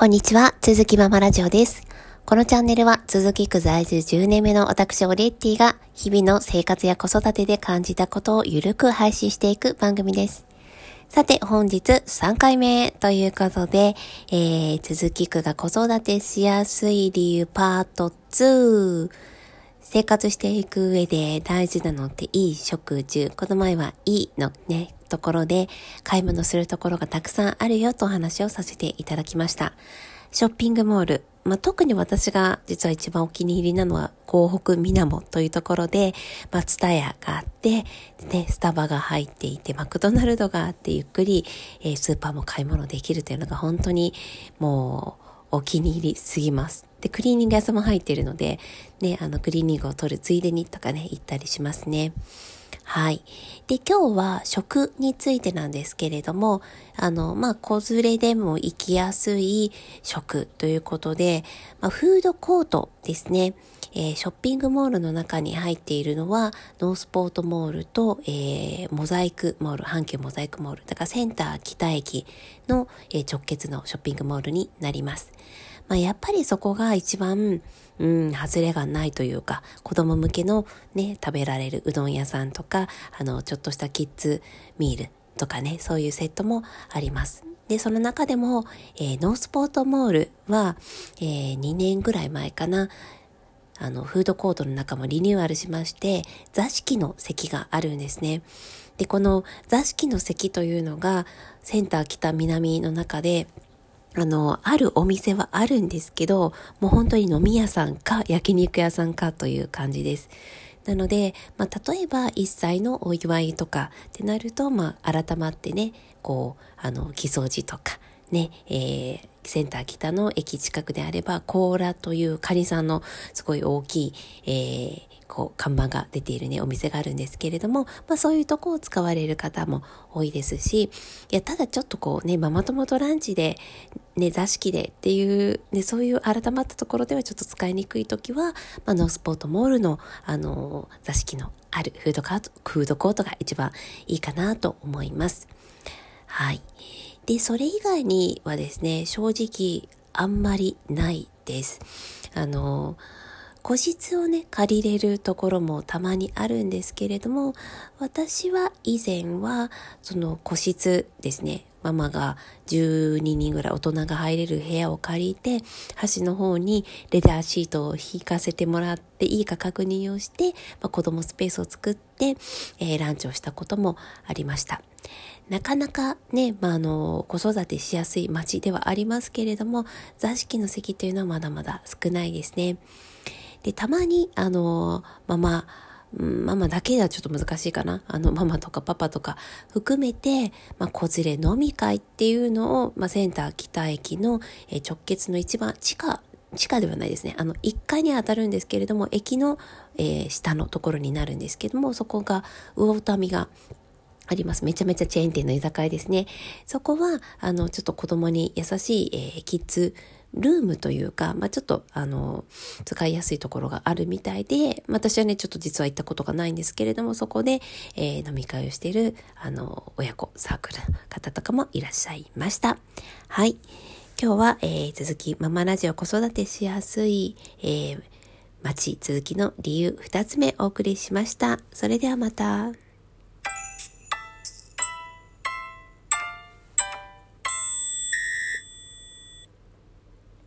こんにちは、続きママラジオです。このチャンネルは、続きく在住10年目の私オレッティが、日々の生活や子育てで感じたことをゆるく配信していく番組です。さて、本日3回目ということで、えー、続きくが子育てしやすい理由パート2。生活していく上で大事なのっていい食事。この前はいいのね、ところで買い物するところがたくさんあるよとお話をさせていただきました。ショッピングモール。まあ、特に私が実は一番お気に入りなのは港北みなもというところで、松田屋があって、で、スタバが入っていて、マクドナルドがあってゆっくり、えー、スーパーも買い物できるというのが本当にもうお気に入りすぎます。で、クリーニング屋さんも入っているので、ね、あの、クリーニングを取るついでにとかね、行ったりしますね。はい。で、今日は食についてなんですけれども、あの、まあ、子連れでも行きやすい食ということで、まあ、フードコートですね。えー、ショッピングモールの中に入っているのは、ノースポートモールと、えー、モザイクモール、阪急モザイクモール、だからセンター北駅の、えー、直結のショッピングモールになります。まあ、やっぱりそこが一番、うん、外れがないというか、子供向けのね、食べられるうどん屋さんとか、あの、ちょっとしたキッズミールとかね、そういうセットもあります。で、その中でも、えー、ノースポートモールは、えー、2年ぐらい前かな、あの、フードコートの中もリニューアルしまして、座敷の席があるんですね。で、この座敷の席というのが、センター北南の中で、あの、あるお店はあるんですけど、もう本当に飲み屋さんか焼肉屋さんかという感じです。なので、まあ、例えば1歳のお祝いとかってなると、まあ、改まってね、こう、あの、偽装時とか、ね、えー、センター北の駅近くであれば、コーラというカニさんのすごい大きい、えー、こう、看板が出ているね、お店があるんですけれども、まあそういうとこを使われる方も多いですし、いや、ただちょっとこうね、ママ友とランチで、ね、座敷でっていう、ね、そういう改まったところではちょっと使いにくいときは、まあノースポートモールの、あの、座敷のあるフードカート、フードコートが一番いいかなと思います。はい。で、それ以外にはですね、正直あんまりないです。あの、個室をね、借りれるところもたまにあるんですけれども、私は以前は、その個室ですね、ママが12人ぐらい大人が入れる部屋を借りて、端の方にレダーシートを引かせてもらっていいか確認をして、まあ、子供スペースを作って、えー、ランチをしたこともありました。なかなかね、まあ、あの、子育てしやすい街ではありますけれども、座敷の席というのはまだまだ少ないですね。で、たまに、あの、ママ、ママだけではちょっと難しいかな。あの、ママとかパパとか含めて、まあ、子連れ飲み会っていうのを、まあ、センター北駅の、直結の一番地下、地下ではないですね。あの、1階に当たるんですけれども、駅の、えー、下のところになるんですけども、そこが、魚民があります。めちゃめちゃチェーン店の居酒屋ですね。そこは、あの、ちょっと子供に優しい、えー、キッズルームというか、まあ、ちょっと、あの、使いやすいところがあるみたいで、私はね、ちょっと実は行ったことがないんですけれども、そこで、えー、飲み会をしている、あの、親子サークルの方とかもいらっしゃいました。はい。今日は、えー、続き、ママラジオ子育てしやすい、えー、街続きの理由2つ目お送りしました。それではまた。